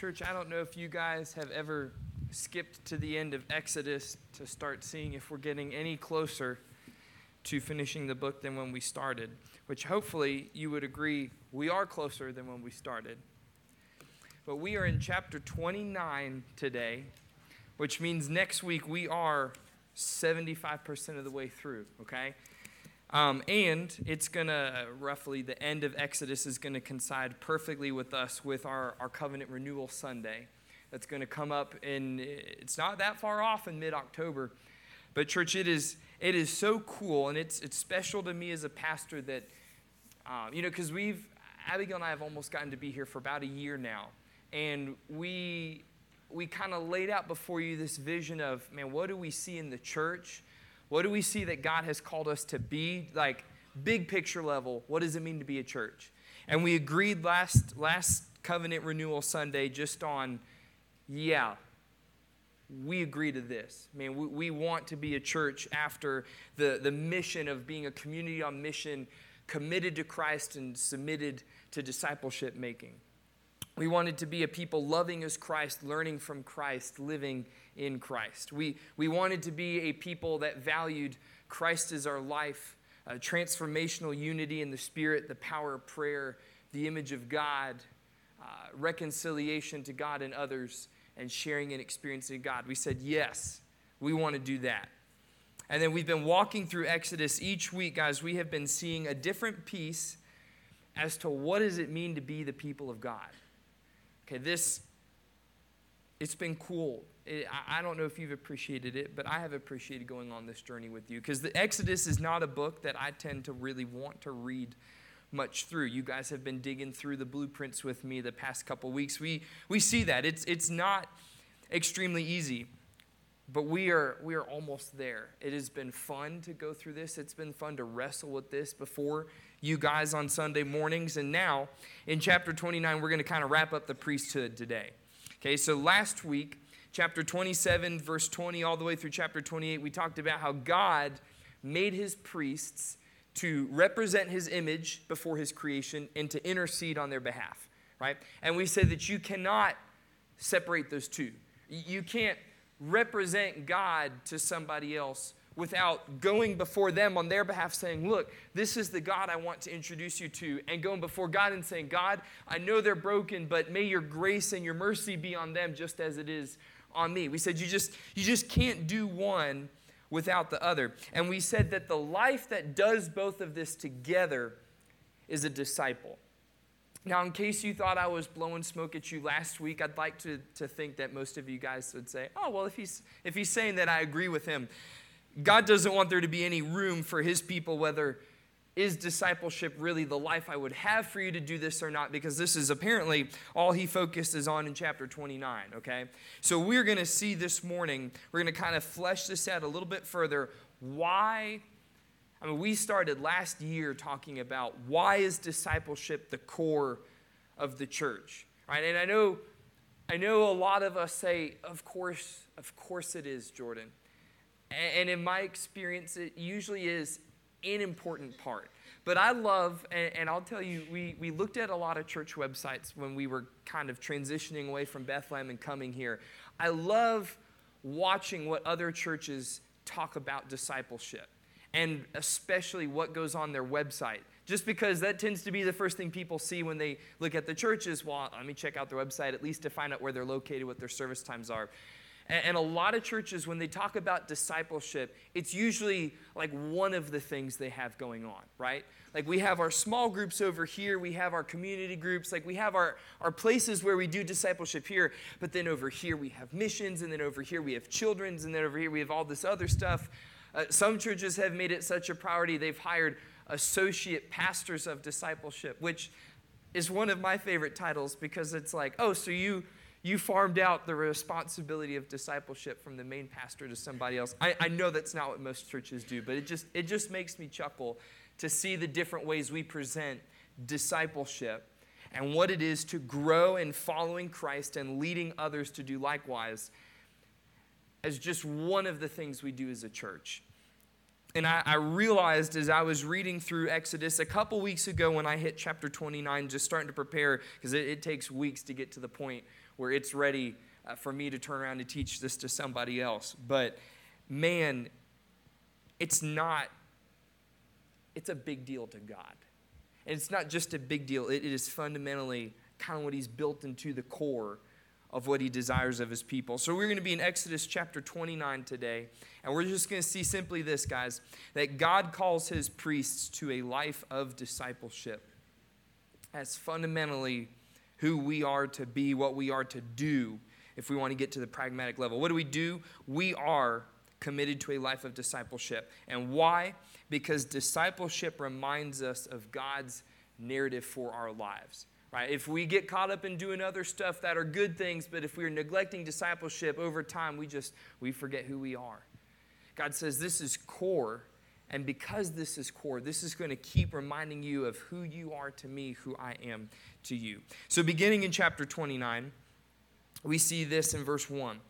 Church, I don't know if you guys have ever skipped to the end of Exodus to start seeing if we're getting any closer to finishing the book than when we started, which hopefully you would agree we are closer than when we started. But we are in chapter 29 today, which means next week we are 75% of the way through, okay? Um, and it's going to, roughly, the end of Exodus is going to coincide perfectly with us with our, our covenant renewal Sunday. That's going to come up and it's not that far off in mid October. But, church, it is, it is so cool, and it's, it's special to me as a pastor that, um, you know, because we've, Abigail and I have almost gotten to be here for about a year now. And we, we kind of laid out before you this vision of, man, what do we see in the church? What do we see that God has called us to be? Like, big picture level, what does it mean to be a church? And we agreed last, last covenant renewal Sunday just on, yeah, we agree to this. I mean, we, we want to be a church after the, the mission of being a community on mission, committed to Christ and submitted to discipleship making. We wanted to be a people loving as Christ, learning from Christ, living in Christ. We, we wanted to be a people that valued Christ as our life, transformational unity in the Spirit, the power of prayer, the image of God, uh, reconciliation to God and others, and sharing and experiencing God. We said, yes, we want to do that. And then we've been walking through Exodus each week, guys. We have been seeing a different piece as to what does it mean to be the people of God. Okay, this, it's been cool. It, I don't know if you've appreciated it, but I have appreciated going on this journey with you because the Exodus is not a book that I tend to really want to read much through. You guys have been digging through the blueprints with me the past couple weeks. We, we see that. It's, it's not extremely easy, but we are, we are almost there. It has been fun to go through this. It's been fun to wrestle with this before you guys on Sunday mornings. And now, in chapter 29, we're going to kind of wrap up the priesthood today. Okay, so last week, chapter 27, verse 20, all the way through chapter 28, we talked about how God made his priests to represent his image before his creation and to intercede on their behalf, right? And we said that you cannot separate those two. You can't represent God to somebody else without going before them on their behalf saying, Look, this is the God I want to introduce you to, and going before God and saying, God, I know they're broken, but may your grace and your mercy be on them just as it is on me. We said you just you just can't do one without the other. And we said that the life that does both of this together is a disciple. Now, in case you thought I was blowing smoke at you last week, I'd like to, to think that most of you guys would say, oh, well, if he's, if he's saying that, I agree with him. God doesn't want there to be any room for his people, whether is discipleship really the life I would have for you to do this or not? Because this is apparently all he focuses on in chapter 29, okay? So we're going to see this morning, we're going to kind of flesh this out a little bit further. Why? I mean, we started last year talking about why is discipleship the core of the church, right? And I know, I know a lot of us say, of course, of course it is, Jordan. And in my experience, it usually is an important part. But I love, and, I'll tell you, we, we looked at a lot of church websites when we were kind of transitioning away from Bethlehem and coming here. I love watching what other churches talk about discipleship and especially what goes on their website. Just because that tends to be the first thing people see when they look at the churches. Well, let me check out their website at least to find out where they're located, what their service times are. And, a lot of churches, when they talk about discipleship, it's usually like one of the things they have going on, right? Like we have our small groups over here, we have our community groups, like we have our, our places where we do discipleship here, but then over here we have missions, and then over here we have children's, and then over here we have all this other stuff. Uh, some churches have made it such a priority, they've hired associate pastors of discipleship, which is one of my favorite titles because it's like, oh, so you you farmed out the responsibility of discipleship from the main pastor to somebody else. I, I know that's not what most churches do, but it just, it just makes me chuckle to see the different ways we present discipleship and what it is to grow in following Christ and leading others to do likewise as just one of the things we do as a church. And I, I, realized as I was reading through Exodus a couple weeks ago when I hit chapter 29, just starting to prepare, because it, it, takes weeks to get to the point where it's ready uh, for me to turn around and teach this to somebody else. But man, it's not, it's a big deal to God. And it's not just a big deal, it, it is fundamentally kind of what He's built into the core of what he desires of his people. So we're going to be in Exodus chapter 29 today, and we're just going to see simply this, guys, that God calls his priests to a life of discipleship. as fundamentally who we are to be, what we are to do if we want to get to the pragmatic level. What do we do? We are committed to a life of discipleship. And why? Because discipleship reminds us of God's narrative for our lives right? If we get caught up in doing other stuff that are good things, but if we're neglecting discipleship over time, we just we forget who we are. God says this is core, and because this is core, this is going to keep reminding you of who you are to me, who I am to you. So beginning in chapter 29, we see this in verse 1.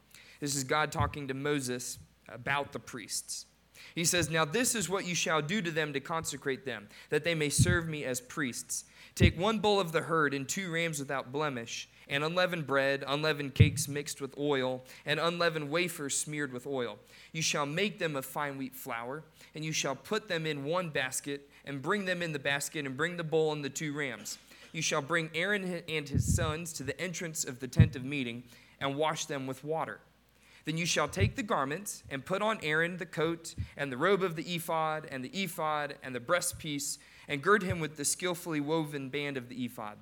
This is God talking to Moses about the priests. He says, Now this is what you shall do to them to consecrate them, that they may serve me as priests. Take one bull of the herd and two rams without blemish, and unleavened bread, unleavened cakes mixed with oil, and unleavened wafers smeared with oil. You shall make them of fine wheat flour, and you shall put them in one basket, and bring them in the basket, and bring the bull and the two rams. You shall bring Aaron and his sons to the entrance of the tent of meeting, and wash them with water. Then you shall take the garments and put on Aaron the coat and the robe of the ephod and the ephod and the breastpiece and gird him with the skillfully woven band of the ephod.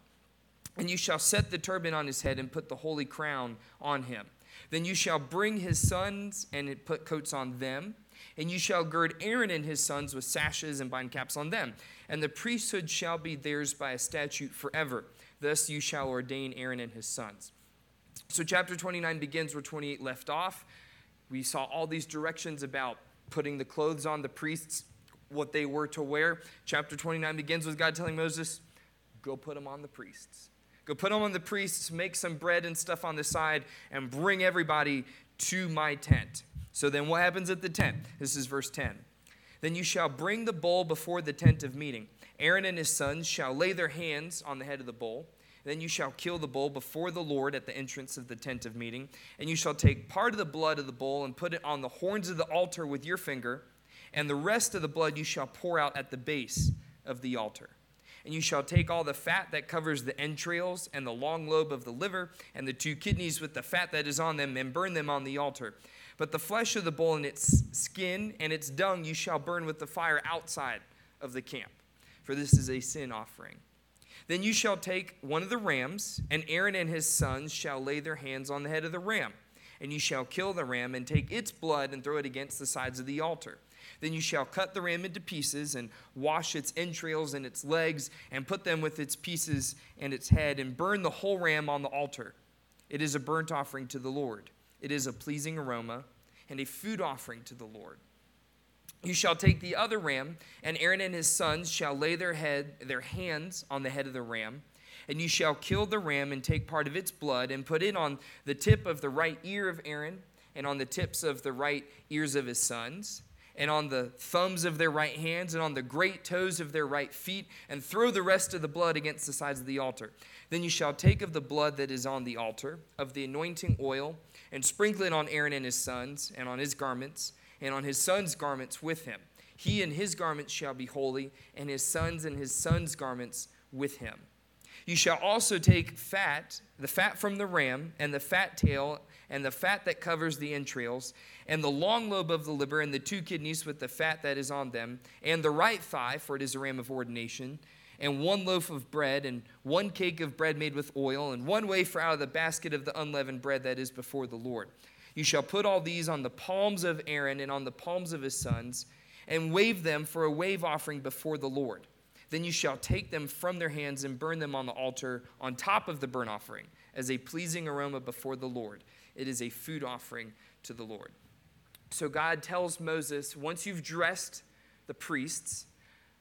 And you shall set the turban on his head and put the holy crown on him. Then you shall bring his sons and put coats on them. And you shall gird Aaron and his sons with sashes and bind caps on them. And the priesthood shall be theirs by a statute forever. Thus you shall ordain Aaron and his sons. So, chapter 29 begins where 28 left off. We saw all these directions about putting the clothes on the priests what they were to wear. Chapter 29 begins with God telling Moses, Go put them on the priests. Go put them on the priests, make some bread and stuff on the side, and bring everybody to my tent. So then what happens at the tent? This is verse 10. Then you shall bring the bull before the tent of meeting. Aaron and his sons shall lay their hands on the head of the bull. Then you shall kill the bull before the Lord at the entrance of the tent of meeting. And you shall take part of the blood of the bull and put it on the horns of the altar with your finger and the rest of the blood you shall pour out at the base of the altar. And you shall take all the fat that covers the entrails and the long lobe of the liver and the two kidneys with the fat that is on them and burn them on the altar. But the flesh of the bull and its skin and its dung you shall burn with the fire outside of the camp, for this is a sin offering. Then you shall take one of the rams, and Aaron and his sons shall lay their hands on the head of the ram. And you shall kill the ram and take its blood and throw it against the sides of the altar. Then you shall cut the ram into pieces and wash its entrails and its legs and put them with its pieces and its head and burn the whole ram on the altar. It is a burnt offering to the Lord. It is a pleasing aroma and a food offering to the Lord. You shall take the other ram, and Aaron and his sons shall lay their head, their hands on the head of the ram, and you shall kill the ram and take part of its blood and put it on the tip of the right ear of Aaron and on the tips of the right ears of his sons and on the thumbs of their right hands and on the great toes of their right feet, and throw the rest of the blood against the sides of the altar. Then you shall take of the blood that is on the altar, of the anointing oil, and sprinkle it on Aaron and his sons, and on his garments, and on his sons' garments with him. He and his garments shall be holy, and his sons and his sons' garments with him. You shall also take fat, the fat from the ram, and the fat tail, and the fat that covers the entrails, and the long lobe of the liver, and the two kidneys with the fat that is on them, and the right thigh, for it is a ram of ordination, and one loaf of bread, and one cake of bread made with oil, and one wafer out of the basket of the unleavened bread that is before the Lord. You shall put all these on the palms of Aaron and on the palms of his sons, and wave them for a wave offering before the Lord. Then you shall take them from their hands and burn them on the altar on top of the burnt offering as a pleasing aroma before the Lord. It is a food offering to the Lord. So God tells Moses, once you've dressed the priests,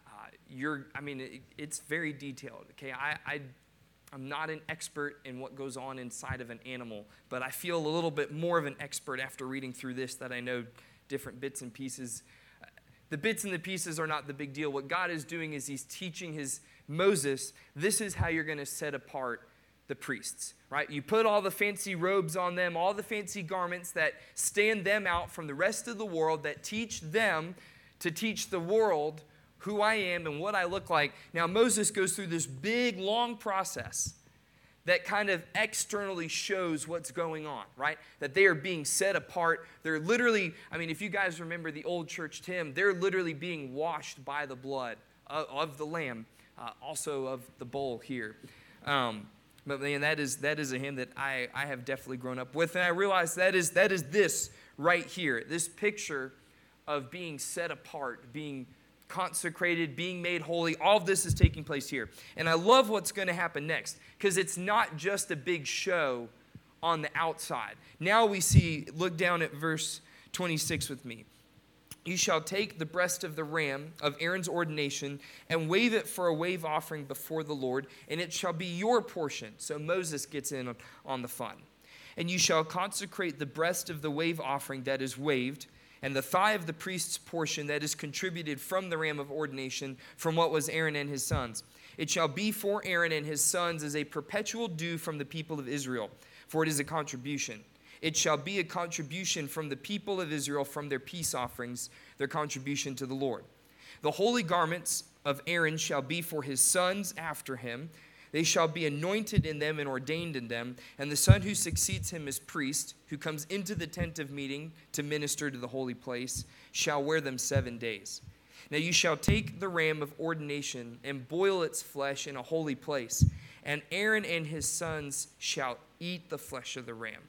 uh, you're, I mean, it, it's very detailed. Okay, I, I, I'm not an expert in what goes on inside of an animal, but I feel a little bit more of an expert after reading through this that I know different bits and pieces. The bits and the pieces are not the big deal. What God is doing is He's teaching His Moses, this is how you're going to set apart the priests, right? You put all the fancy robes on them, all the fancy garments that stand them out from the rest of the world, that teach them to teach the world who I am and what I look like. Now, Moses goes through this big, long process that kind of externally shows what's going on, right? That they are being set apart. They're literally, I mean, if you guys remember the old church hymn, they're literally being washed by the blood of, of the Lamb, uh, also of the bowl here. Um, but man, that is that is a hymn that I, I have definitely grown up with. And I realize that is that is this right here. This picture of being set apart, being consecrated, being made holy. All this is taking place here. And I love what's going to happen next because it's not just a big show on the outside. Now we see, look down at verse 26 with me. You shall take the breast of the ram of Aaron's ordination and wave it for a wave offering before the Lord, and it shall be your portion. So Moses gets in on the fun. And you shall consecrate the breast of the wave offering that is waved, and the thigh of the priest's portion that is contributed from the ram of ordination from what was Aaron and his sons. It shall be for Aaron and his sons as a perpetual due from the people of Israel, for it is a contribution. It shall be a contribution from the people of Israel from their peace offerings, their contribution to the Lord. The holy garments of Aaron shall be for his sons after him. They shall be anointed in them and ordained in them. And the son who succeeds him as priest, who comes into the tent of meeting to minister to the holy place, shall wear them seven days. Now you shall take the ram of ordination and boil its flesh in a holy place. And Aaron and his sons shall eat the flesh of the ram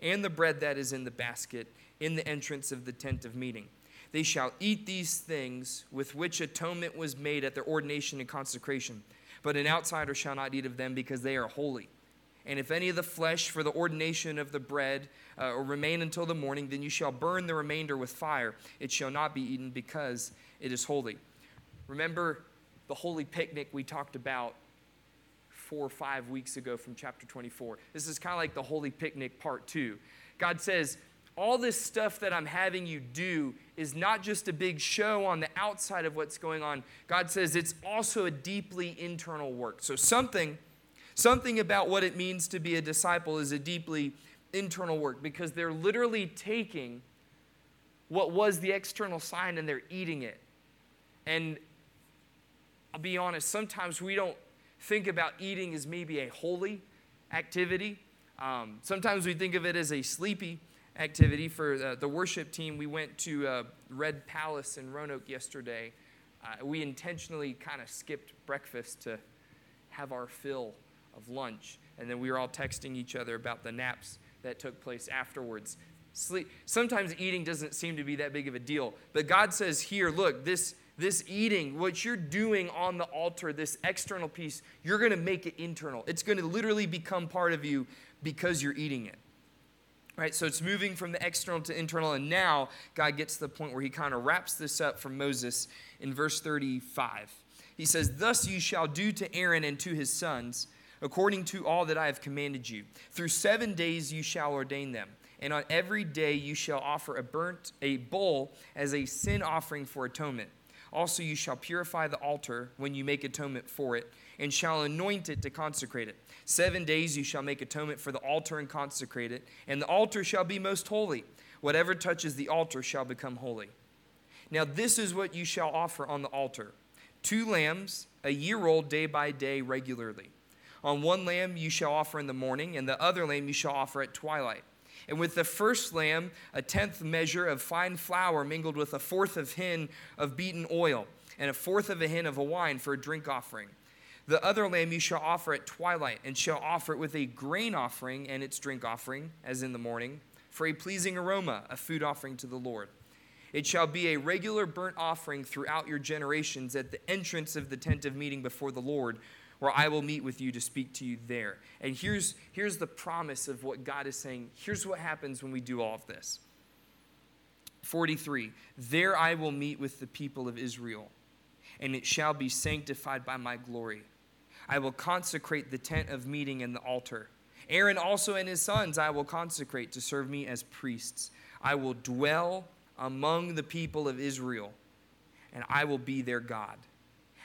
and the bread that is in the basket in the entrance of the tent of meeting. They shall eat these things with which atonement was made at their ordination and consecration. But an outsider shall not eat of them because they are holy. And if any of the flesh for the ordination of the bread uh, remain until the morning, then you shall burn the remainder with fire. It shall not be eaten because it is holy. Remember the holy picnic we talked about four or five weeks ago from chapter 24. This is kind of like the Holy Picnic part two. God says, all this stuff that I'm having you do is not just a big show on the outside of what's going on. God says it's also a deeply internal work. So something something about what it means to be a disciple is a deeply internal work because they're literally taking what was the external sign and they're eating it. And I'll be honest, sometimes we don't think about eating as maybe a holy activity. Um, sometimes we think of it as a sleepy activity. For the, the worship team, we went to uh, Red Palace in Roanoke yesterday. Uh, we intentionally kind of skipped breakfast to have our fill of lunch. And then we were all texting each other about the naps that took place afterwards. Sleep. Sometimes eating doesn't seem to be that big of a deal. But God says here, look, this this eating, what you're doing on the altar, this external piece, you're going to make it internal. It's going to literally become part of you because you're eating it. Right? So it's moving from the external to internal. And now God gets to the point where he kind of wraps this up from Moses in verse 35. He says, Thus you shall do to Aaron and to his sons, according to all that I have commanded you. Through seven days you shall ordain them. And on every day you shall offer a burnt a bull as a sin offering for atonement. Also, you shall purify the altar when you make atonement for it, and shall anoint it to consecrate it. Seven days you shall make atonement for the altar and consecrate it, and the altar shall be most holy. Whatever touches the altar shall become holy. Now, this is what you shall offer on the altar two lambs, a year old, day by day, regularly. On one lamb you shall offer in the morning, and the other lamb you shall offer at twilight. And with the first lamb, a tenth measure of fine flour mingled with a fourth of hin of beaten oil, and a fourth of a hin of a wine for a drink offering. The other lamb you shall offer at twilight, and shall offer it with a grain offering and its drink offering, as in the morning, for a pleasing aroma, a food offering to the Lord. It shall be a regular burnt offering throughout your generations at the entrance of the tent of meeting before the Lord where I will meet with you to speak to you there. And here's, here's the promise of what God is saying. Here's what happens when we do all of this 43 There I will meet with the people of Israel, and it shall be sanctified by my glory. I will consecrate the tent of meeting and the altar. Aaron also and his sons I will consecrate to serve me as priests. I will dwell among the people of Israel and I will be their God.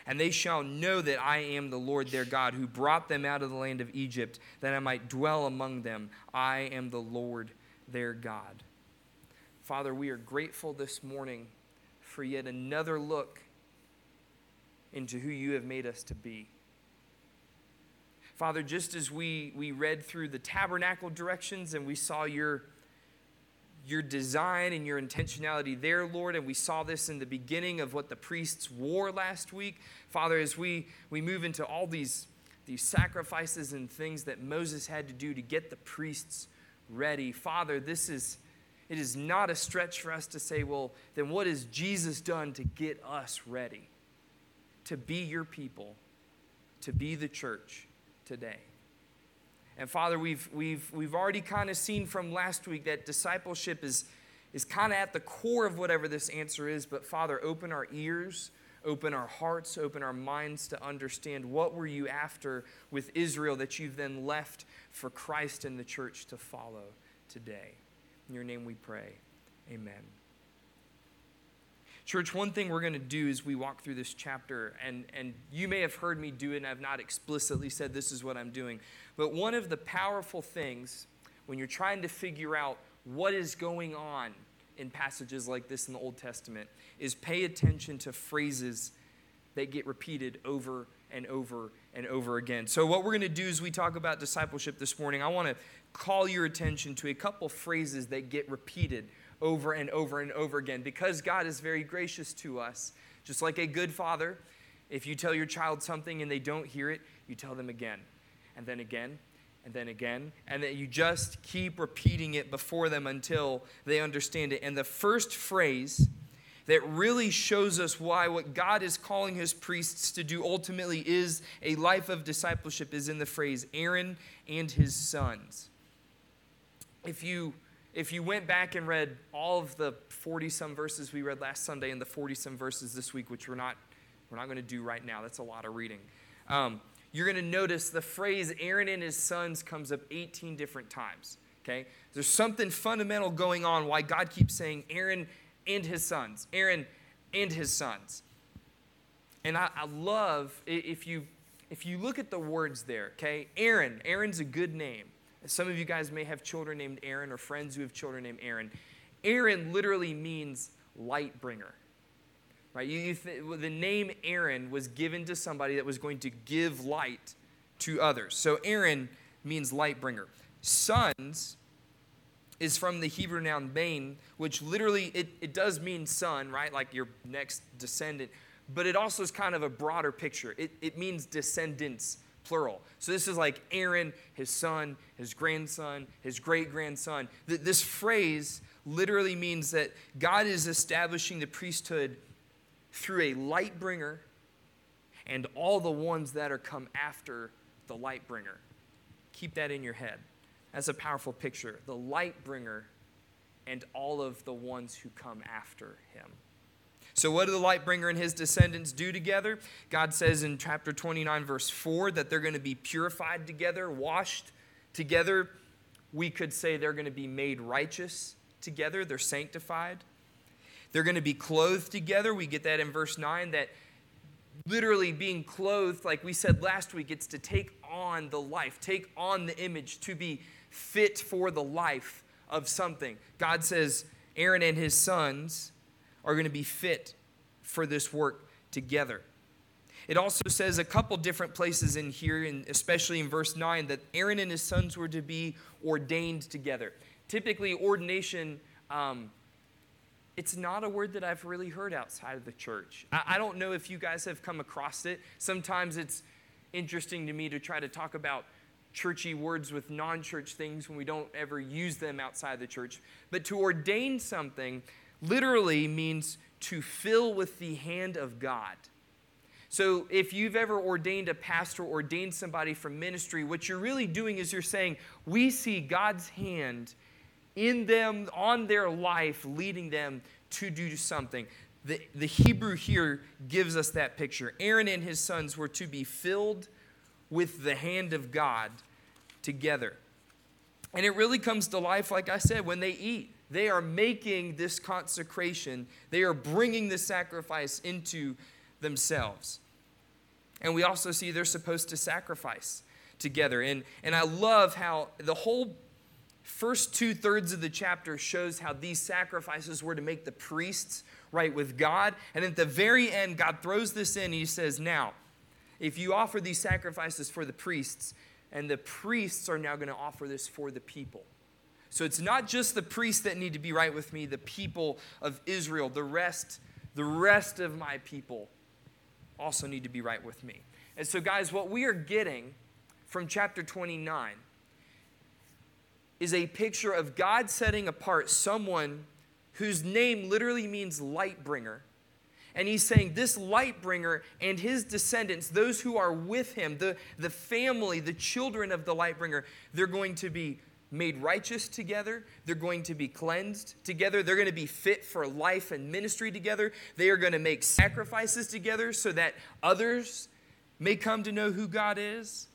And they shall know that I am the Lord their God, who brought them out of the land of Egypt, that I might dwell among them. I am the Lord their God. Father, we are grateful this morning for yet another look into who you have made us to be. Father, just as we, we read through the tabernacle directions and we saw your your design and your intentionality there, Lord. And we saw this in the beginning of what the priests wore last week. Father, as we, we move into all these, these sacrifices and things that Moses had to do to get the priests ready, Father, this is. It is not a stretch for us to say, well, then what has Jesus done to get us ready to be your people, to be the church today? And Father, we've, we've, we've already kind of seen from last week that discipleship is, is kind of at the core of whatever this answer is. But Father, open our ears, open our hearts, open our minds to understand what were you after with Israel that you've then left for Christ and the church to follow today. In your name we pray. Amen. Church, one thing we're going to do as we walk through this chapter, and, and you may have heard me do it, and I've not explicitly said this is what I'm doing, but one of the powerful things when you're trying to figure out what is going on in passages like this in the Old Testament is pay attention to phrases that get repeated over and over and over again. So, what we're going to do as we talk about discipleship this morning, I want to call your attention to a couple phrases that get repeated over and over and over again because God is very gracious to us. Just like a good father, if you tell your child something and they don't hear it, you tell them again, and then again, and then again, and that you just keep repeating it before them until they understand it. And the first phrase that really shows us why what God is calling his priests to do ultimately is a life of discipleship is in the phrase Aaron and his sons. If you if you went back and read all of the 40 some verses we read last Sunday and the 40 some verses this week, which we're not, we're not going to do right now, that's a lot of reading. Um, you're going to notice the phrase Aaron and his sons comes up 18 different times. Okay? There's something fundamental going on why God keeps saying Aaron and his sons, Aaron and his sons. And I, I love if you if you look at the words there, okay? Aaron, Aaron's a good name. Some of you guys may have children named Aaron or friends who have children named Aaron. Aaron literally means light bringer. Right? You, you th- the name Aaron was given to somebody that was going to give light to others. So Aaron means light bringer. Sons is from the Hebrew noun bain, which literally it, it does mean son, right? Like your next descendant. But it also is kind of a broader picture. It, it means descendants plural. So this is like Aaron, his son, his grandson, his great grandson. This phrase literally means that God is establishing the priesthood through a light bringer and all the ones that are come after the light bringer. Keep that in your head. That's a powerful picture. The light bringer and all of the ones who come after him. So, what do the light bringer and his descendants do together? God says in chapter 29, verse 4, that they're going to be purified together, washed together. We could say they're going to be made righteous together, they're sanctified. They're going to be clothed together. We get that in verse 9 that literally being clothed, like we said last week, it's to take on the life, take on the image, to be fit for the life of something. God says, Aaron and his sons are going to be fit for this work together. It also says a couple different places in here, and especially in verse 9, that Aaron and his sons were to be ordained together. Typically, ordination, um, it's not a word that I've really heard outside of the church. I, I don't know if you guys have come across it. Sometimes it's interesting to me to try to talk about churchy words with non church things when we don't ever use them outside the church. But to ordain something, literally means to fill with the hand of God. So, if you've ever ordained a pastor, ordained somebody from ministry, what you're really doing is you're saying, We see God's hand in them, on their life, leading them to do something. The, the Hebrew here gives us that picture. Aaron and his sons were to be filled with the hand of God together. And it really comes to life, like I said, when they eat they are making this consecration, they are bringing the sacrifice into themselves. And we also see they're supposed to sacrifice together. And, and I love how the whole first two thirds of the chapter shows how these sacrifices were to make the priests right with God. And at the very end, God throws this in. He says, Now, if you offer these sacrifices for the priests, and the priests are now going to offer this for the people. So it's not just the priests that need to be right with me, the people of Israel, the rest, the rest of my people also need to be right with me. And so, guys, what we are getting from chapter 29 is a picture of God setting apart someone whose name literally means light bringer. And he's saying this light bringer and his descendants, those who are with him, the, the family, the children of the light bringer, they're going to be made righteous together. They're going to be cleansed together. They're going to be fit for life and ministry together. They are going to make sacrifices together so that others may come to know who God is.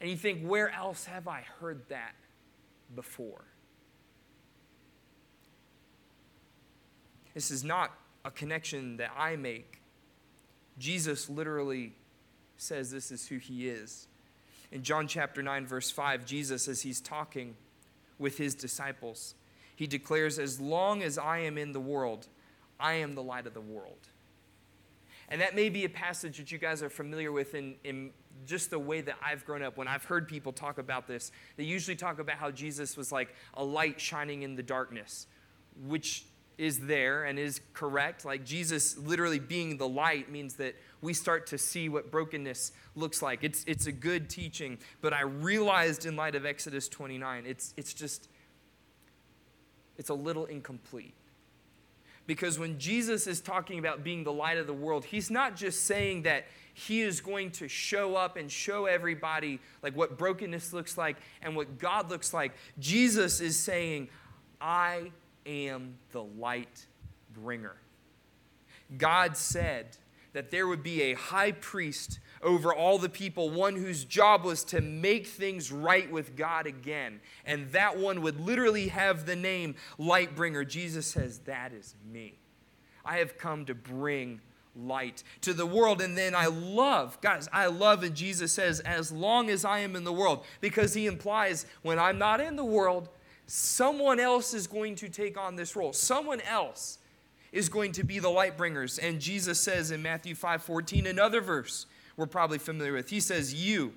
And you think, where else have I heard that before? This is not a connection that I make. Jesus literally says this is who he is. In John chapter 9, verse 5, Jesus, as he's talking with his disciples, he declares, As long as I am in the world, I am the light of the world. And that may be a passage that you guys are familiar with in, in just the way that I've grown up. When I've heard people talk about this, they usually talk about how Jesus was like a light shining in the darkness, which is there and is correct. Like Jesus literally being the light means that we start to see what brokenness looks like. It's, it's a good teaching, but I realized in light of Exodus 29, it's, it's just, it's a little incomplete. Because when Jesus is talking about being the light of the world, he's not just saying that he is going to show up and show everybody like what brokenness looks like and what God looks like. Jesus is saying, I am the light bringer. God said that there would be a high priest over all the people, one whose job was to make things right with God again. And that one would literally have the name light bringer. Jesus says, That is me. I have come to bring light to the world. And then I love, guys, I love, and Jesus says, As long as I am in the world, because he implies when I'm not in the world, someone else is going to take on this role. Someone else is going to be the light bringers. And Jesus says in Matthew 5 14, another verse we're probably familiar with, he says, You,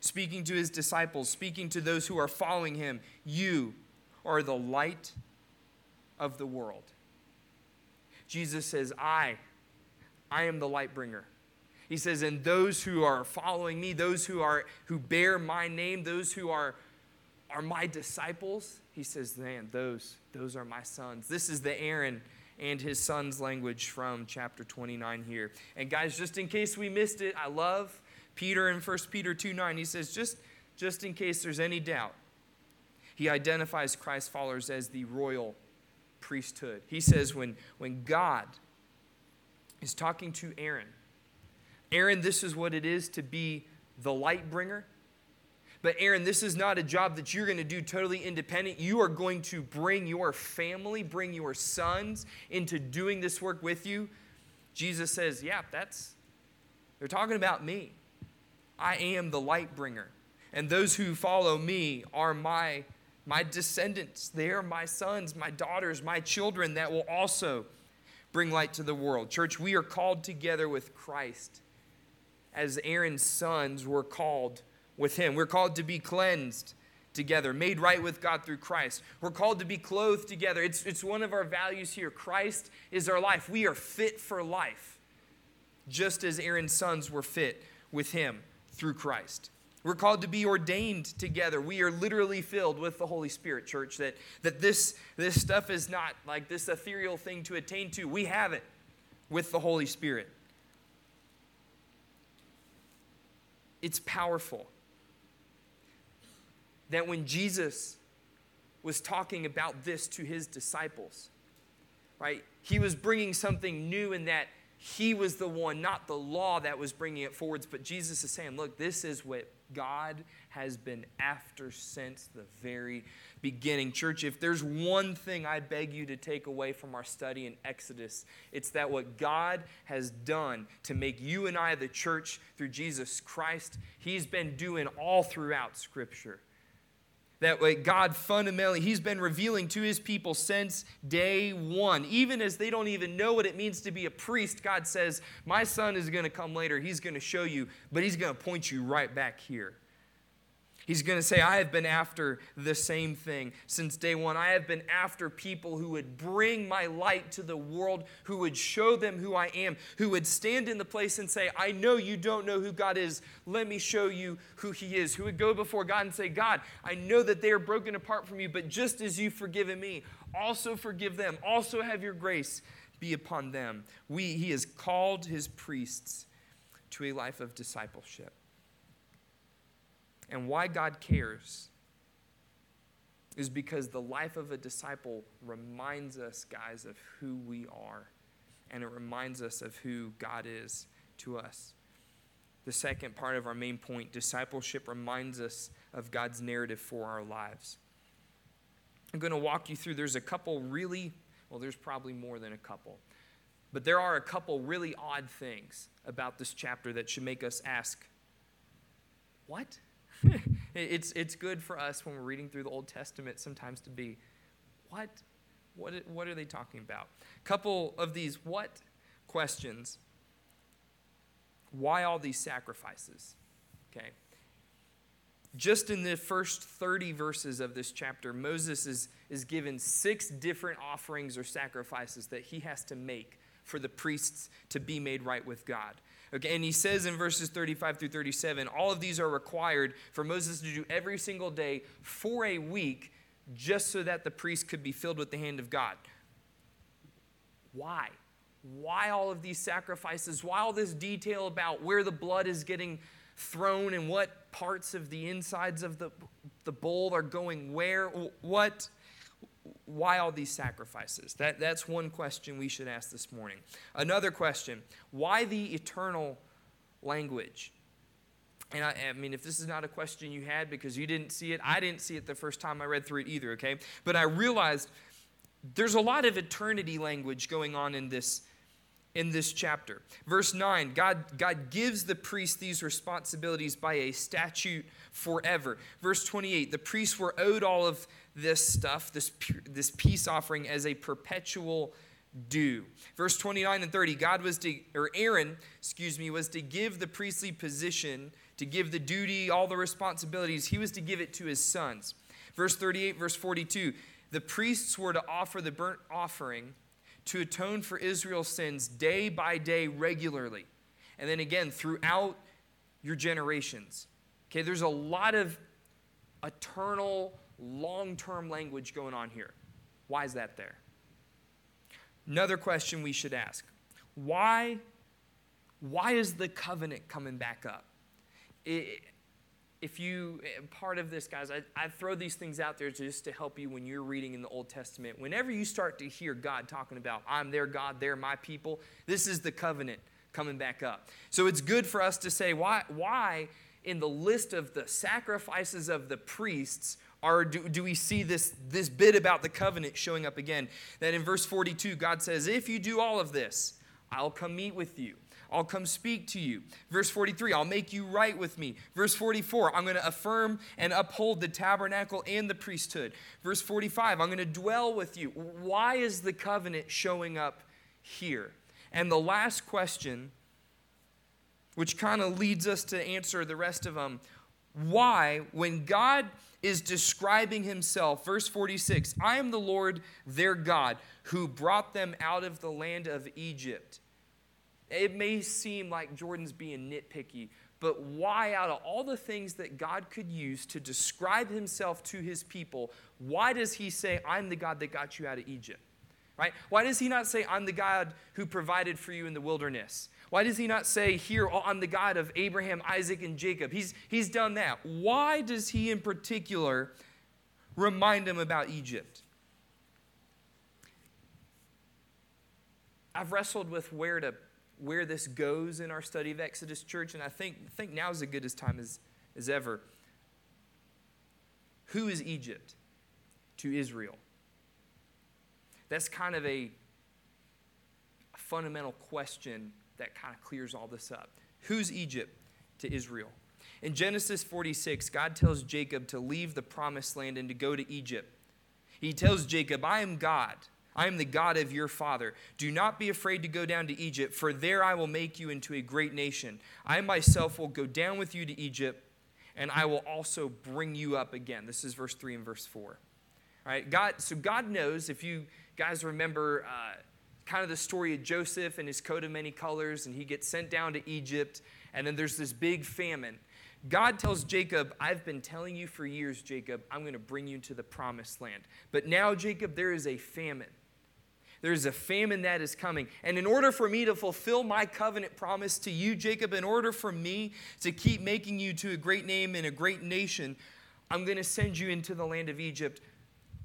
speaking to his disciples, speaking to those who are following him, you are the light of the world. Jesus says, I, I am the light bringer. He says, and those who are following me, those who are who bear my name, those who are are my disciples? He says, man, those, those are my sons. This is the Aaron and his son's language from chapter 29 here. And guys, just in case we missed it, I love Peter in 1 Peter 2 9. He says, just, just in case there's any doubt, he identifies Christ's followers as the royal priesthood. He says, when, when God is talking to Aaron, Aaron, this is what it is to be the light bringer but Aaron, this is not a job that you're going to do totally independent. You are going to bring your family, bring your sons into doing this work with you. Jesus says, Yeah, that's, they're talking about me. I am the light bringer. And those who follow me are my, my descendants. They are my sons, my daughters, my children that will also bring light to the world. Church, we are called together with Christ as Aaron's sons were called with Him. We're called to be cleansed together, made right with God through Christ. We're called to be clothed together. It's, it's one of our values here. Christ is our life. We are fit for life, just as Aaron's sons were fit with Him through Christ. We're called to be ordained together. We are literally filled with the Holy Spirit, church. That, that this, this stuff is not like this ethereal thing to attain to. We have it with the Holy Spirit. It's powerful that when Jesus was talking about this to his disciples, right, he was bringing something new in that he was the one, not the law, that was bringing it forwards, but Jesus is saying, look, this is what God has been after since the very beginning. Church, if there's one thing I beg you to take away from our study in Exodus, it's that what God has done to make you and I the church through Jesus Christ, He's been doing all throughout Scripture. That way, God fundamentally, He's been revealing to His people since day one. Even as they don't even know what it means to be a priest, God says, My son is going to come later. He's going to show you, but He's going to point you right back here. He's going to say, I have been after the same thing since day one. I have been after people who would bring my light to the world, who would show them who I am, who would stand in the place and say, I know you don't know who God is. Let me show you who He is. Who would go before God and say, God, I know that they are broken apart from you, but just as you've forgiven me, also forgive them. Also have your grace be upon them. We, he has called His priests to a life of discipleship and why God cares is because the life of a disciple reminds us, guys, of who we are. And it reminds us of who God is to us. The second part of our main point discipleship reminds us of God's narrative for our lives. I'm going to walk you through, there's a couple really, well, there's probably more than a couple, but there are a couple really odd things about this chapter that should make us ask, what? it's, it's good for us when we're reading through the Old Testament sometimes to be, what? What, what are they talking about? Couple of these what questions. Why all these sacrifices? Okay. Just in the first 30 verses of this chapter, Moses is, is given six different offerings or sacrifices that he has to make for the priests to be made right with God. Okay, and he says in verses 35 through 37, all of these are required for Moses to do every single day for a week, just so that the priest could be filled with the hand of God. Why? Why all of these sacrifices? Why all this detail about where the blood is getting thrown and what parts of the insides of the, the bowl are going where? What? Why all these sacrifices? That, that's one question we should ask this morning. Another question why the eternal language? And I, I, mean, if this is not a question you had because you didn't see it, I didn't see it the first time I read through it either, okay? But I realized there's a lot of eternity language going on in this in this chapter. Verse 9, God, God gives the priest these responsibilities by a statute forever. Verse 28, the priests were owed all of this stuff, this, this peace offering, as a perpetual due. Verse 29 and 30, God was to, or Aaron, excuse me, was to give the priestly position, to give the duty, all the responsibilities, he was to give it to his sons. Verse 38, verse 42, the priests were to offer the burnt offering to atone for Israel's sins day by day regularly. And then again, throughout your generations. Okay, there's a lot of eternal long term language going on here. Why is that there? Another question we should ask why, why is the covenant coming back up? It, if you, eh, part of this, guys, I, I throw these things out there just to help you when you're reading in the Old Testament. Whenever you start to hear God talking about, I'm their God, they're my people, this is the covenant coming back up. So it's good for us to say, why, why in the list of the sacrifices of the priests or do, do we see this, this bit about the covenant showing up again? That in verse 42, God says, If you do all of this, I'll come meet with you. I'll come speak to you. Verse 43, I'll make you right with me. Verse 44, I'm going to affirm and uphold the tabernacle and the priesthood. Verse 45, I'm going to dwell with you. Why is the covenant showing up here? And the last question, which kind of leads us to answer the rest of them, why, when God is describing himself. Verse 46 I am the Lord their God who brought them out of the land of Egypt. It may seem like Jordan's being nitpicky, but why, out of all the things that God could use to describe himself to his people, why does he say, I'm the God that got you out of Egypt? Right? Why does he not say, I'm the God who provided for you in the wilderness? Why does he not say, Here, oh, I'm the God of Abraham, Isaac, and Jacob? He's, he's done that. Why does he in particular remind them about Egypt? I've wrestled with where to where this goes in our study of Exodus church, and I think think now is as good as time as as ever. Who is Egypt to Israel? That's kind of a, a fundamental question that kind of clears all this up. Who's Egypt to Israel? In Genesis 46, God tells Jacob to leave the promised land and to go to Egypt. He tells Jacob, I am God. I am the God of your father. Do not be afraid to go down to Egypt, for there I will make you into a great nation. I myself will go down with you to Egypt, and I will also bring you up again. This is verse 3 and verse 4. All right, God, so God knows, if you guys remember uh, kind of the story of Joseph and his coat of many colors, and he gets sent down to Egypt, and then there's this big famine. God tells Jacob, I've been telling you for years, Jacob, I'm going to bring you to the promised land. But now, Jacob, there is a famine. There is a famine that is coming. And in order for me to fulfill my covenant promise to you, Jacob, in order for me to keep making you to a great name and a great nation, I'm going to send you into the land of Egypt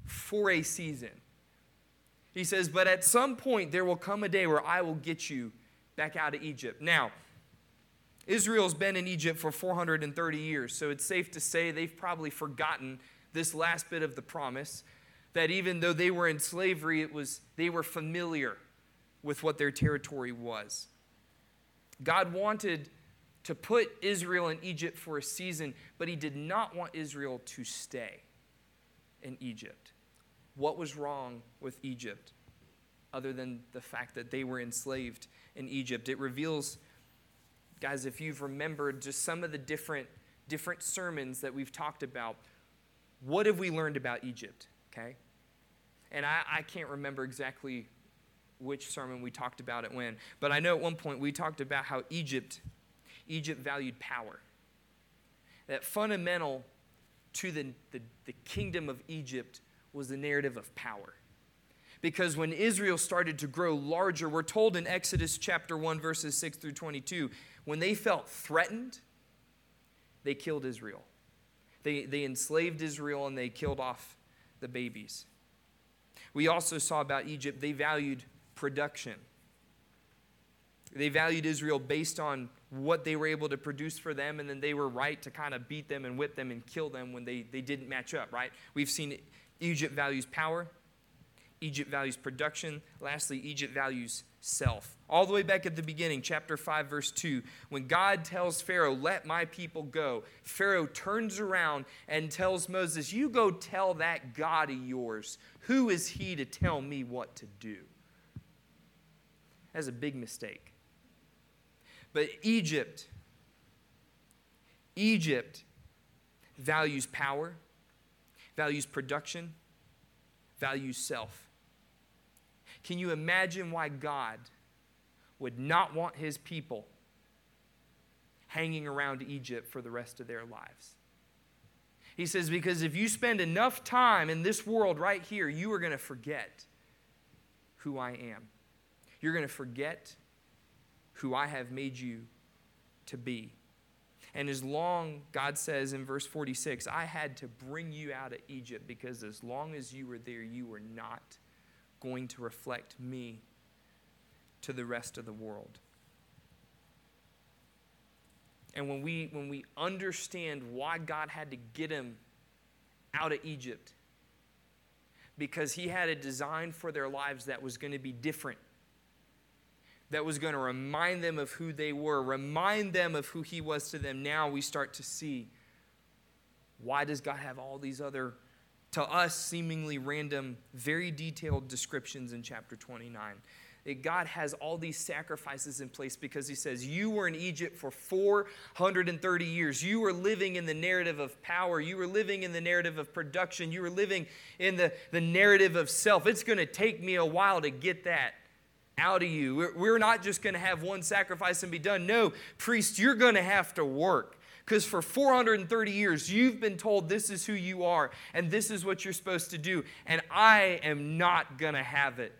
for a season. He says, But at some point, there will come a day where I will get you back out of Egypt. Now, Israel's been in Egypt for 430 years, so it's safe to say they've probably forgotten this last bit of the promise that even though they were in slavery, it was they were familiar with what their territory was. God wanted to put Israel in Egypt for a season, but he did not want Israel to stay in Egypt. What was wrong with Egypt other than the fact that they were enslaved in Egypt? It reveals Guys, if you've remembered just some of the different, different sermons that we've talked about, what have we learned about Egypt? Okay? And I, I can't remember exactly which sermon we talked about it when, but I know at one point we talked about how Egypt, Egypt valued power. That fundamental to the, the, the kingdom of Egypt was the narrative of power because when Israel started to grow larger, we're told in Exodus chapter 1, verses 6 through 22, when they felt threatened, they killed Israel. They, they enslaved Israel and they killed off the babies. We also saw about Egypt, they valued production. They valued Israel based on what they were able to produce for them, and then they were right to kind of beat them and whip them and kill them when they, they didn't match up, right? We've seen Egypt values power, Egypt values production. Lastly, Egypt values self. All the way back at the beginning, chapter 5, verse 2, when God tells Pharaoh, Let my people go, Pharaoh turns around and tells Moses, You go tell that God of yours, who is he to tell me what to do? That's a big mistake. But Egypt, Egypt values power, values production, values self. Can you imagine why God would not want his people hanging around Egypt for the rest of their lives? He says, Because if you spend enough time in this world right here, you are going to forget who I am. You're going to forget who I have made you to be. And as long, God says in verse 46, I had to bring you out of Egypt because as long as you were there, you were not going to reflect me to the rest of the world. And when we, when we understand why God had to get him out of Egypt, because he had a design for their lives that was going to be different, that was going to remind them of who they were, remind them of who he was to them, now we start to see why does God have all these other to us seemingly random, very detailed descriptions in chapter 29. That God has all these sacrifices in place because He says, You were in Egypt for 430 years. You were living in the narrative of power. You were living in the narrative of production. You were living in the, the narrative of self. It's going to take me a while to get that out of you. We're, we're not just going to have one sacrifice and be done. No, priest, you're going to have to work. Because for 430 years, you've been told this is who you are and this is what you're supposed to do. And I am not going to have it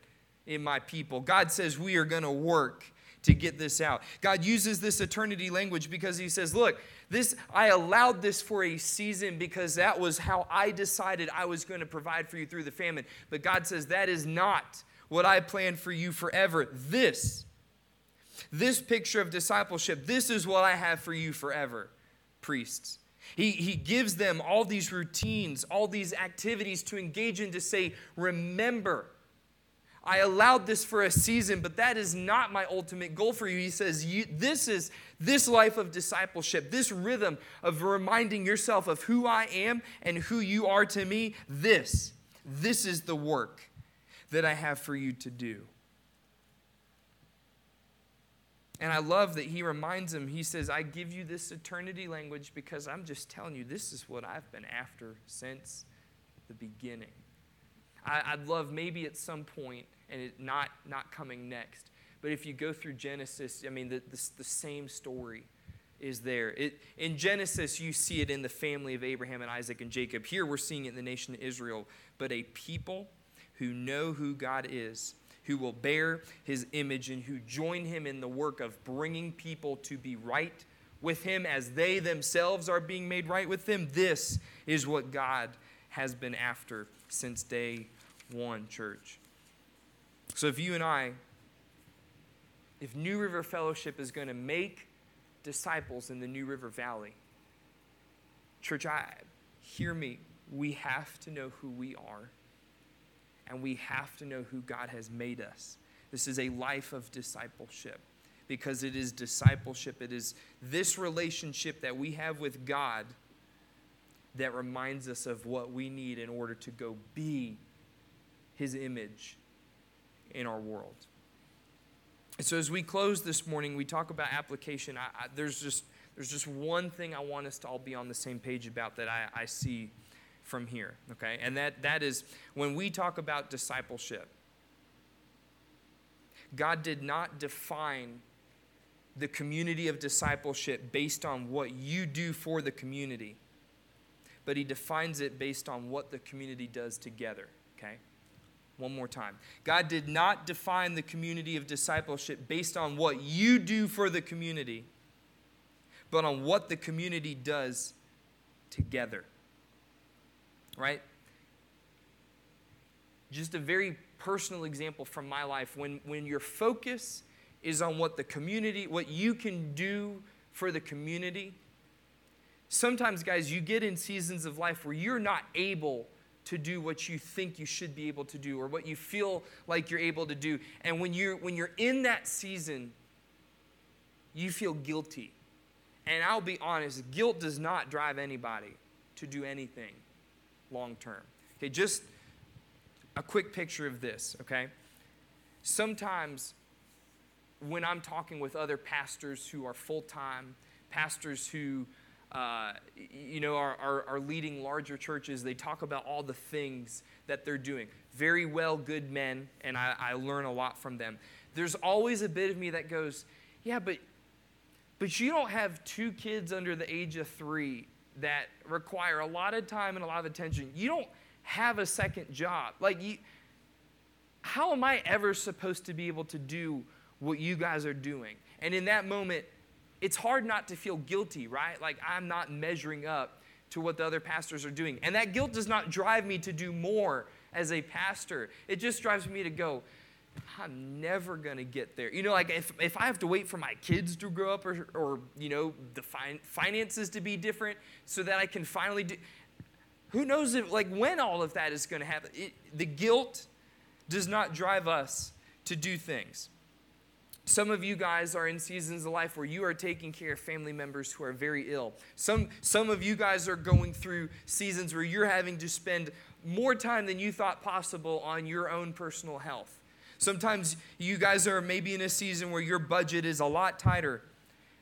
in my people. God says we are going to work to get this out. God uses this eternity language because he says, look, this I allowed this for a season because that was how I decided I was going to provide for you through the famine. But God says that is not what I planned for you forever. This this picture of discipleship, this is what I have for you forever priests. He, he gives them all these routines, all these activities to engage in to say, Remember, I allowed this for a season, but that is not my ultimate goal for you. He says, you, This is this life of discipleship, this rhythm of reminding yourself of who I am and who you are to me. This, this is the work that I have for you to do. And I love that he reminds him, he says, I give you this eternity language because I'm just telling you, this is what I've been after since the beginning. I, would love maybe at some point, and it not, not coming next, but if you go through Genesis, I mean, the, the, the same story is there. It, in Genesis, you see it in the family of Abraham and Isaac and Jacob. Here, we're seeing it in the nation of Israel. But a people who know who God is who will bear his image and who join him in the work of bringing people to be right with him as they themselves are being made right with him. This is what God has been after since day one, church. So if you and I, if New River Fellowship is going to make disciples in the New River Valley, church, I hear me. We have to know who we are and we have to know who God has made us. This is a life of discipleship because it is discipleship. It is this relationship that we have with God that reminds us of what we need in order to go be His image in our world. And so, as we close this morning, we talk about application. I, I, there's, just, there's just one thing I want us to all be on the same page about that I, I see from here, okay? And that, that is when we talk about discipleship, God did not define the community of discipleship based on what you do for the community, but He defines it based on what the community does together, okay? One more time. God did not define the community of discipleship based on what you do for the community, but on what the community does together right? Just a very personal example from my life. When, when your focus is on what the community, what you can do for the community, sometimes, guys, you get in seasons of life where you're not able to do what you think you should be able to do or what you feel like you're able to do. And when you're, when you're in that season, you feel guilty. And I'll be honest, guilt does not drive anybody to do anything long term. Okay, just a quick picture of this, okay? Sometimes when I'm talking with other pastors who are full time, pastors who uh, you know, are, are, are, leading larger churches, they talk about all the things that they're doing. Very well, good men, and I, I learn a lot from them. There's always a bit of me that goes, yeah, but, but you don't have two kids under the age of three that require a lot of time and a lot of attention. You don't have a second job. Like, you, how am I ever supposed to be able to do what you guys are doing? And in that moment, it's hard not to feel guilty, right? Like, I'm not measuring up to what the other pastors are doing. And that guilt does not drive me to do more as a pastor, it just drives me to go, I'm never going to get there. You know, like if, if I have to wait for my kids to grow up or, or you know, the fin- finances to be different so that I can finally do, who knows if, like, when all of that is going to happen. It, the guilt does not drive us to do things. Some of you guys are in seasons of life where you are taking care of family members who are very ill. Some, some of you guys are going through seasons where you're having to spend more time than you thought possible on your own personal health. Sometimes you guys are maybe in a season where your budget is a lot tighter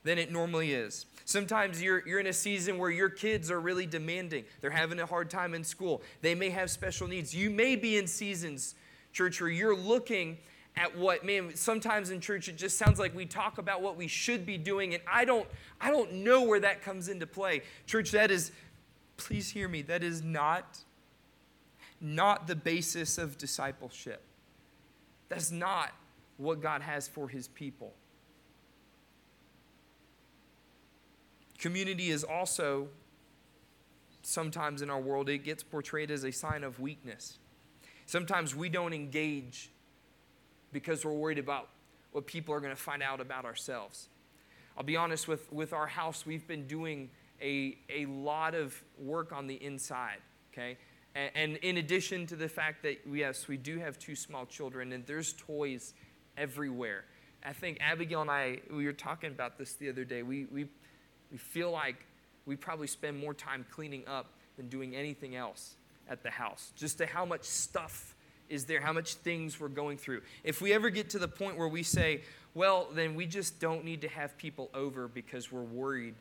than it normally is. Sometimes you're, you're in a season where your kids are really demanding. They're having a hard time in school. They may have special needs. You may be in seasons, church, where you're looking at what man sometimes in church it just sounds like we talk about what we should be doing and i don't i don't know where that comes into play church that is please hear me that is not not the basis of discipleship that's not what God has for his people. Community is also, sometimes in our world, it gets portrayed as a sign of weakness. Sometimes we don't engage because we're worried about what people are going to find out about ourselves. I'll be honest with, with our house, we've been doing a, a lot of work on the inside, okay? And, in addition to the fact that, yes, we do have two small children and there's toys everywhere. I think Abigail and I, we were talking about this the other day. We, we, we feel like we probably spend more time cleaning up than doing anything else at the house. Just to how much stuff is there, how much things we're going through. If we ever get to the point where we say, well, then we just don't need to have people over because we're worried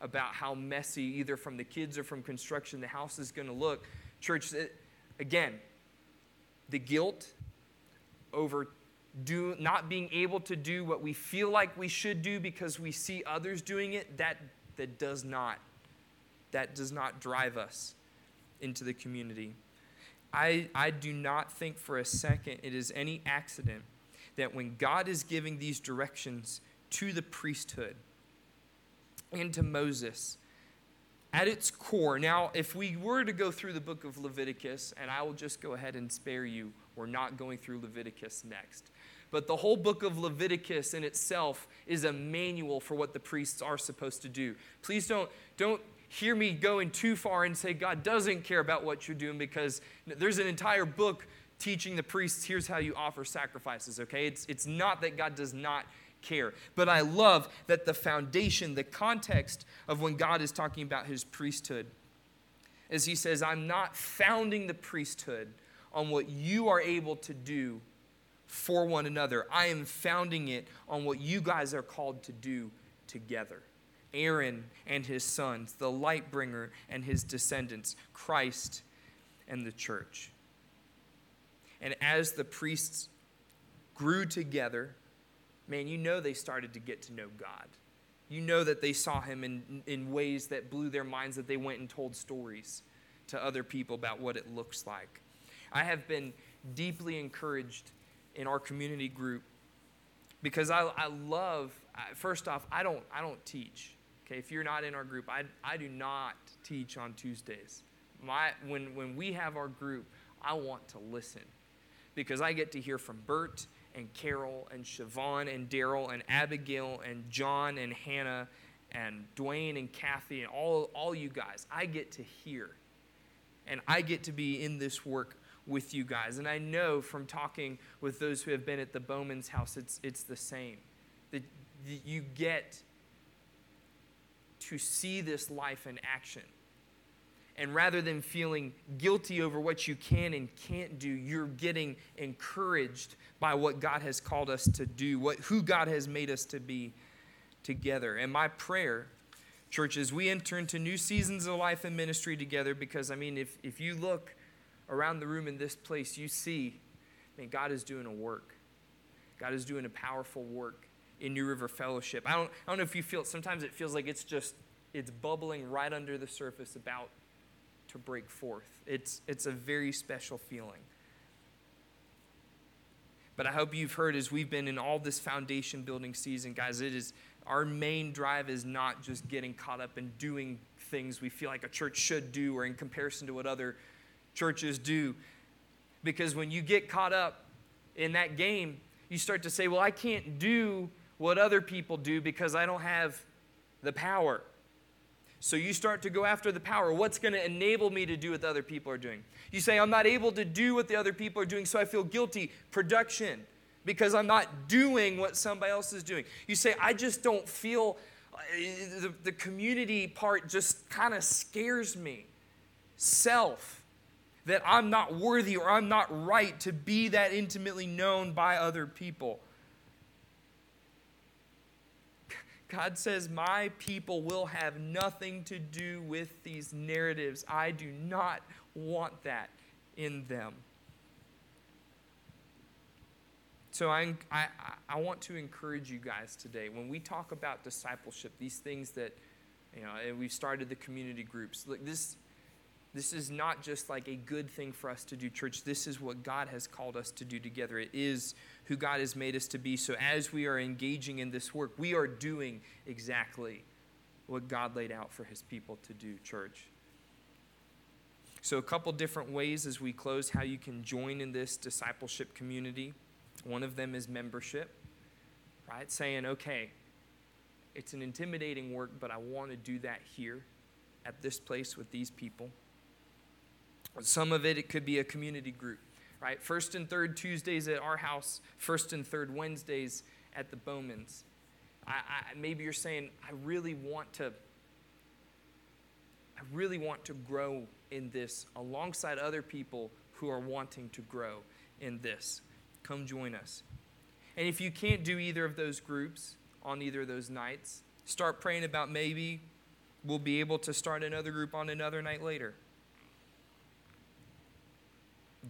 about how messy, either from the kids or from construction, the house is going to look. Church, eh, again, the guilt over do, not being able to do what we feel like we should do because we see others doing it, that, that does not. That does not drive us into the community. I, I do not think for a second it is any accident that when God is giving these directions to the priesthood, and to Moses. At its core, now, if we were to go through the book of Leviticus, and I will just go ahead and spare you, we're not going through Leviticus next. But the whole book of Leviticus in itself is a manual for what the priests are supposed to do. Please don't, don't hear me going too far and say God doesn't care about what you're doing because there's an entire book teaching the priests here's how you offer sacrifices, okay? It's, it's not that God does not care. But I love that the foundation, the context of when God is talking about his priesthood, is he says, I'm not founding the priesthood on what you are able to do for one another. I am founding it on what you guys are called to do together. Aaron and his sons, the light bringer and his descendants, Christ and the church. And as the priests grew together, man, you know they started to get to know God. You know that they saw him in, in ways that blew their minds, that they went and told stories to other people about what it looks like. I have been deeply encouraged in our community group because I, I love, first off, I don't, I don't teach. Okay, if you're not in our group, I, I do not teach on Tuesdays. My, when, when we have our group, I want to listen because I get to hear from Bert and Carol and Siobhan and Daryl and Abigail and John and Hannah and Dwayne and Kathy and all, all you guys. I get to hear. And I get to be in this work with you guys. And I know from talking with those who have been at the Bowman's house, it's, it's the same. That you get to see this life in action. And rather than feeling guilty over what you can and can't do, you're getting encouraged by what God has called us to do, what, who God has made us to be together. And my prayer, church, as we enter into new seasons of life and ministry together, because I mean, if, if you look around the room in this place, you see, man, God is doing a work. God is doing a powerful work in New River Fellowship. I don't, I don't know if you feel, sometimes it feels like it's just, it's bubbling right under the surface about to break forth. It's, it's a very special feeling. But I hope you've heard as we've been in all this foundation building season, guys, it is our main drive is not just getting caught up in doing things we feel like a church should do or in comparison to what other churches do. Because when you get caught up in that game, you start to say, well, I can't do what other people do because I don't have the power. So you start to go after the power. What's going to enable me to do what the other people are doing? You say, I'm not able to do what the other people are doing, so I feel guilty. Production, because I'm not doing what somebody else is doing. You say, I just don't feel, uh, the, the community part just kind of scares me. Self, that I'm not worthy or I'm not right to be that intimately known by other people. God says, My people will have nothing to do with these narratives. I do not want that in them. So I, I, I want to encourage you guys today. When we talk about discipleship, these things that, you know, we've started the community groups. Look, this, this is not just like a good thing for us to do, church. This is what God has called us to do together. It is who God has made us to be. So as we are engaging in this work, we are doing exactly what God laid out for his people to do, church. So, a couple different ways as we close how you can join in this discipleship community. One of them is membership, right? Saying, okay, It's an intimidating work, but I want to do that here at this place with these people. Some of it, it could be a community group, right? First and third Tuesdays at our house, first and third Wednesdays at the Bowmans. I, I, maybe you're saying, I really want to, I really want to grow in this alongside other people who are wanting to grow in this. Come join us. And if you can't do either of those groups on either of those nights, start praying about maybe we'll be able to start another group on another night later.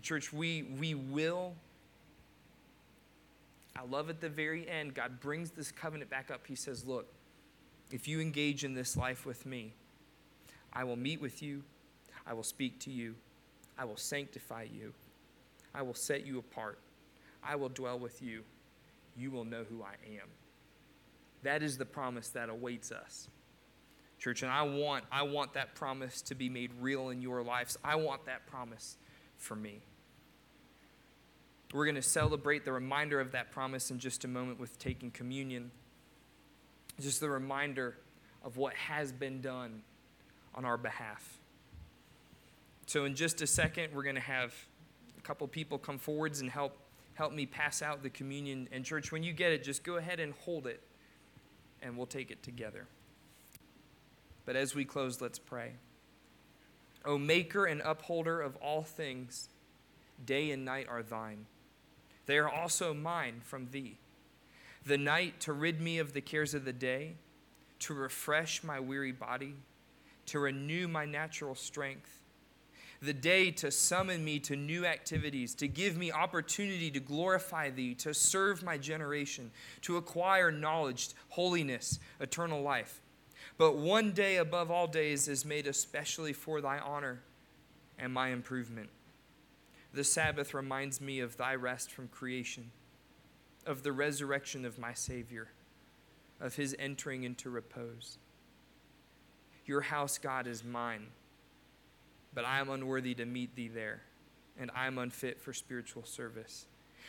Church, we, we will. I love at the very end, God brings this covenant back up. He says, Look, if you engage in this life with me, I will meet with you, I will speak to you, I will sanctify you, I will set you apart, I will dwell with you, you will know who I am. That is the promise that awaits us. Church, and I want I want that promise to be made real in your lives. I want that promise for me. We're going to celebrate the reminder of that promise in just a moment with taking communion. Just the reminder of what has been done on our behalf. So, in just a second, we're going to have a couple people come forwards and help help me pass out the communion. And, church, when you get it, just go ahead and hold it, and we'll take it together. But as we close, let's pray. O maker and upholder of all things, day and night are thine. They are also mine from thee. The night to rid me of the cares of the day, to refresh my weary body, to renew my natural strength. The day to summon me to new activities, to give me opportunity to glorify thee, to serve my generation, to acquire knowledge, holiness, eternal life. But one day above all days is made especially for thy honor and my improvement. The Sabbath reminds me of thy rest from creation, of the resurrection of my Savior, of his entering into repose. Your house, God, is mine, but I am unworthy to meet thee there, and I am unfit for spiritual service.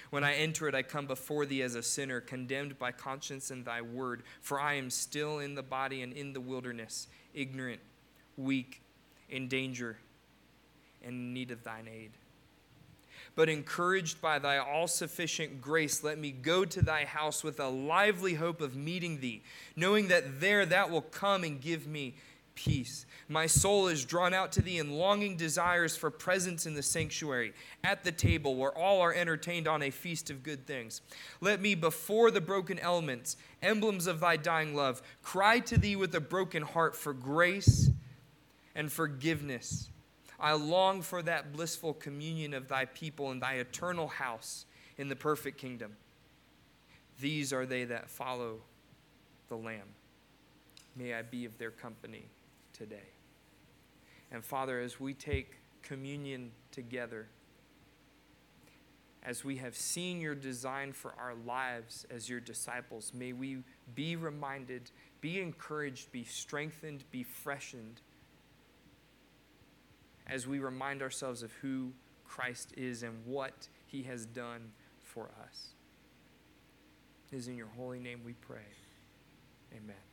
When I enter it, I come before thee as a sinner, condemned by conscience and thy word, for I am still in the body and in the wilderness, ignorant, weak, in danger, and in need of thine aid. But encouraged by thy all sufficient grace, let me go to thy house with a lively hope of meeting thee, knowing that there that will come and give me peace. My soul is drawn out to thee in longing desires for presence in the sanctuary, at the table where all are entertained on a feast of good things. Let me, before the broken elements, emblems of thy dying love, cry to thee with a broken heart for grace and forgiveness. I long for that blissful communion of thy people in thy eternal house in the perfect kingdom. These are they that follow the Lamb. May I be of their company today. And Father, as we take communion together, as we have seen your design for our lives as your disciples, may we be reminded, be encouraged, be strengthened, be freshened as we remind ourselves of who Christ is and what he has done for us. It is in your holy name we pray. Amen.